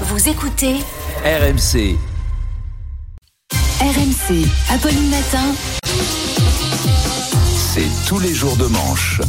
Vous écoutez RMC. RMC, Apolline Matin. C'est tous les jours de manche.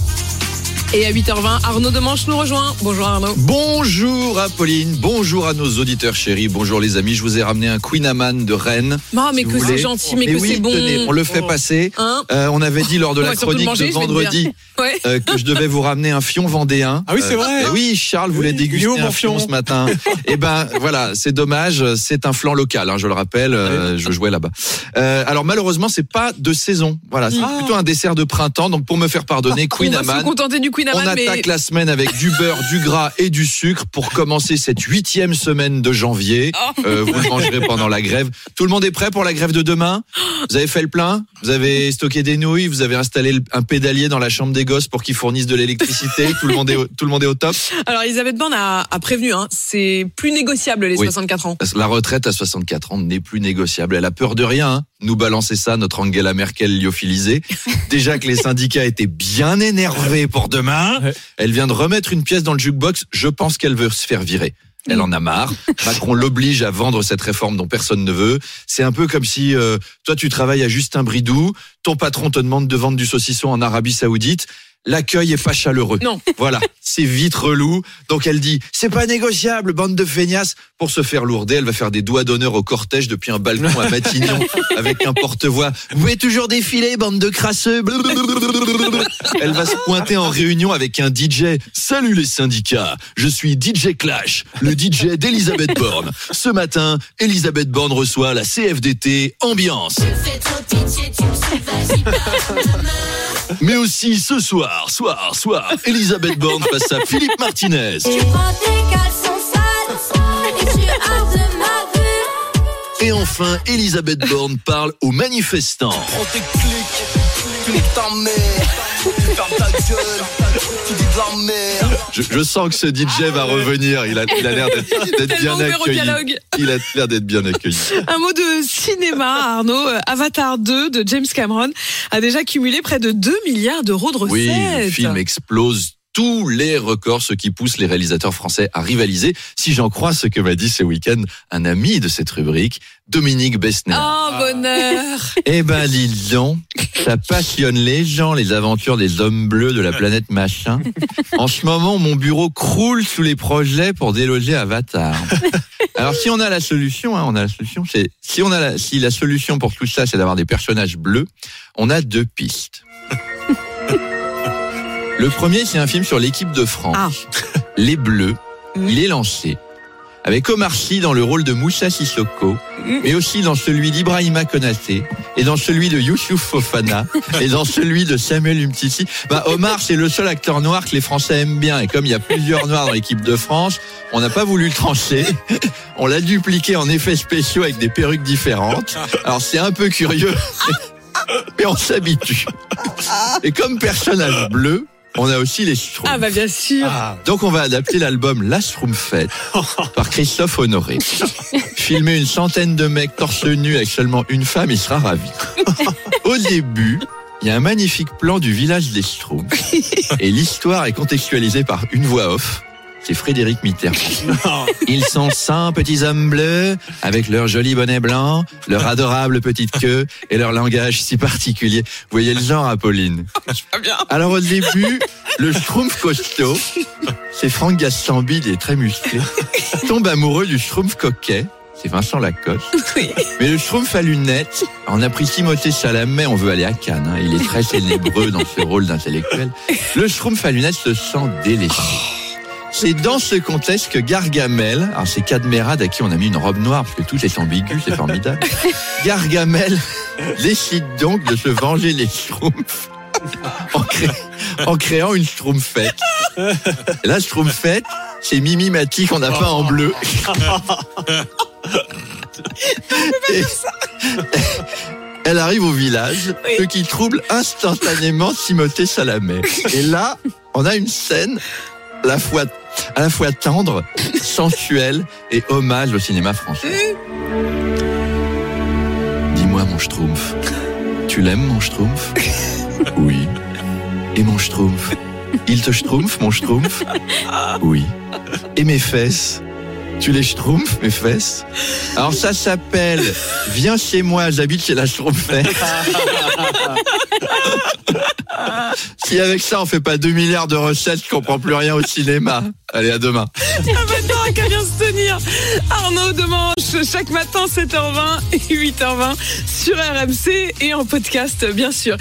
Et à 8h20, Arnaud Demanche nous rejoint. Bonjour Arnaud. Bonjour Apolline, bonjour à nos auditeurs chéris, bonjour les amis. Je vous ai ramené un Queen Amman de Rennes. Ah, mais si que c'est gentil, mais, Mais que oui, c'est bon. tenez, on le fait passer. Hein Euh, on avait dit lors de On la chronique manger, de vendredi Ouais. euh, que je devais vous ramener un fion vendéen. Ah oui, c'est vrai. Euh, oui, Charles voulait Oui, déguster un fion fion. ce matin. Eh ben voilà, c'est dommage, c'est un flan local, hein, je le rappelle, euh, je jouais là-bas. Euh, alors malheureusement, c'est pas de saison. Voilà, c'est Ah. plutôt un dessert de printemps. Donc pour me faire pardonner, On Queen va se Amman. contenter du Queen On mais attaque la semaine avec du beurre, du gras et du sucre pour commencer cette huitième semaine de janvier. Oh. Euh, vous le mangerez pendant la grève. Tout le monde est prêt pour la grève de demain? Vous avez fait le plein? Vous avez stocké des nouilles? Vous avez installé un pédalier dans la chambre des gosses pour qu'ils fournissent de l'électricité? Tout le monde est au, tout le monde est au top? alors Elisabeth Borne a, a prévenu, hein, c'est plus négociable les Oui. 64 ans. La retraite à 64 ans n'est plus négociable. Elle a peur de rien. hein. Nous balancer ça, notre Angela Merkel lyophilisée. Déjà que les syndicats étaient bien énervés pour demain. Ouais. Elle vient de remettre une pièce dans le jukebox. Je pense qu'elle veut se faire virer. Elle en a marre. Macron l'oblige à vendre cette réforme dont personne ne veut. C'est un peu comme si euh, toi tu travailles à Justin Bridou, ton patron te demande de vendre du saucisson en Arabie Saoudite. L'accueil est pas chaleureux. Non. Voilà, c'est vite relou. Donc elle dit, c'est pas négociable, bande de feignasses. Pour se faire lourder, elle va faire des doigts d'honneur au cortège depuis un balcon à Matignon avec un porte-voix. Vous pouvez toujours défiler, bande de crasseux. Elle va se pointer en réunion avec un DJ. Salut les syndicats, je suis DJ Clash, le DJ d'Elisabeth Borne. Ce matin, Elisabeth Borne reçoit la CFDT Ambiance. Mais aussi ce soir, soir, soir, Elisabeth Borne face à Philippe Martinez. Tu prends tes caleçons sales et tu hors de ma vue. Et enfin, Elisabeth Borne parle aux manifestants. Prends tes clics, tu niques ta mère, tu fermes ta gueule, tu dis de la merde. Je, je sens que ce DJ va revenir. Il a l'air d'être bien accueilli. Il a l'air d'être bien accueilli. Un mot de cinéma, Arnaud. Euh, Avatar 2 de James Cameron a déjà cumulé près de 2 milliards d'euros de recettes. Oui, le film explose tous les records, ce qui pousse les réalisateurs français à rivaliser. Si j'en crois ce que m'a dit ce week-end un ami de cette rubrique, Dominique Besner. Oh, bonheur Eh ben, dis donc, ça passionne les gens, les aventures des hommes bleus de la planète machin. En ce moment, mon bureau croule sous les projets pour déloger Avatar. Alors, si on a la solution, hein, on a la solution, c'est, si on a la, si la solution pour tout ça, c'est d'avoir des personnages bleus, on a deux pistes. Le premier, c'est un film sur l'équipe de France. Ah. Les Bleus. Il est lancé. Avec Omar Sy dans le rôle de Moussa Sissoko, Mhm. mais aussi dans celui d'Ibrahima Konaté, et dans celui de Youssouf Fofana, et dans celui de Samuel Umtiti. Bah, Omar, c'est le seul acteur noir que les Français aiment bien. Et comme il y a plusieurs noirs dans l'équipe de France, on n'a pas voulu le trancher. On l'a dupliqué en effets spéciaux avec des perruques différentes. Alors c'est un peu curieux, mais on s'habitue. Et comme personnage bleu, on a aussi les Schtroumpfs. Ah bah bien sûr Donc on va adapter l'album La Schtroumpfette par Christophe Honoré. Filmer une centaine de mecs torse nu avec seulement une femme, il sera ravi. Au début, il y a un magnifique plan du village des Schtroumpfs et l'histoire est contextualisée par une voix off. C'est Frédéric Mitterrand. Ils sont 100 petits hommes bleus avec leur joli bonnet blanc, leur adorable petite queue et leur langage si particulier. Vous voyez le genre, Apolline Pas bien alors au début, le Schtroumpf costaud, c'est Franck Gastambide, est très musclé, tombe amoureux du Schtroumpf coquet, c'est Vincent Lacoste. Oui. Mais le Schtroumpf à lunettes, on a pris Timothée Chalamet, on veut aller à Cannes, hein, il est très ténébreux dans ce rôle d'intellectuel. Le Schtroumpf à lunettes se sent délaissé. C'est dans ce contexte que Gargamel, alors c'est Cadmerade à qui on a mis une robe noire parce que tout est ambigu, c'est formidable. Gargamel décide donc de se venger les Schtroumpfs en, cré- en créant une Schtroumpfette. Et la Schtroumpfette, c'est Mimi Mati qu'on a peint en bleu. Et- Elle arrive au village, Oui. ce qui trouble instantanément Timothée Chalamet. Et là, on a une scène à la fois, à la fois tendre, sensuelle et hommage au cinéma français. Dis-moi, mon Schtroumpf, tu l'aimes, mon Schtroumpf? Oui. Et mon Schtroumpf? Il te Schtroumpf, mon Schtroumpf? Oui. Et mes fesses? Tu les schtroumpfs, mes fesses Alors ça s'appelle Viens chez moi, j'habite chez la schtroumpfette. si avec ça on fait pas 2 milliards de recettes, je comprends plus rien au cinéma. Allez, à demain. Ah bah non, qu'à bien se tenir. Arnaud Demanche, chaque matin 7h20 et 8h20 sur RMC et en podcast bien sûr.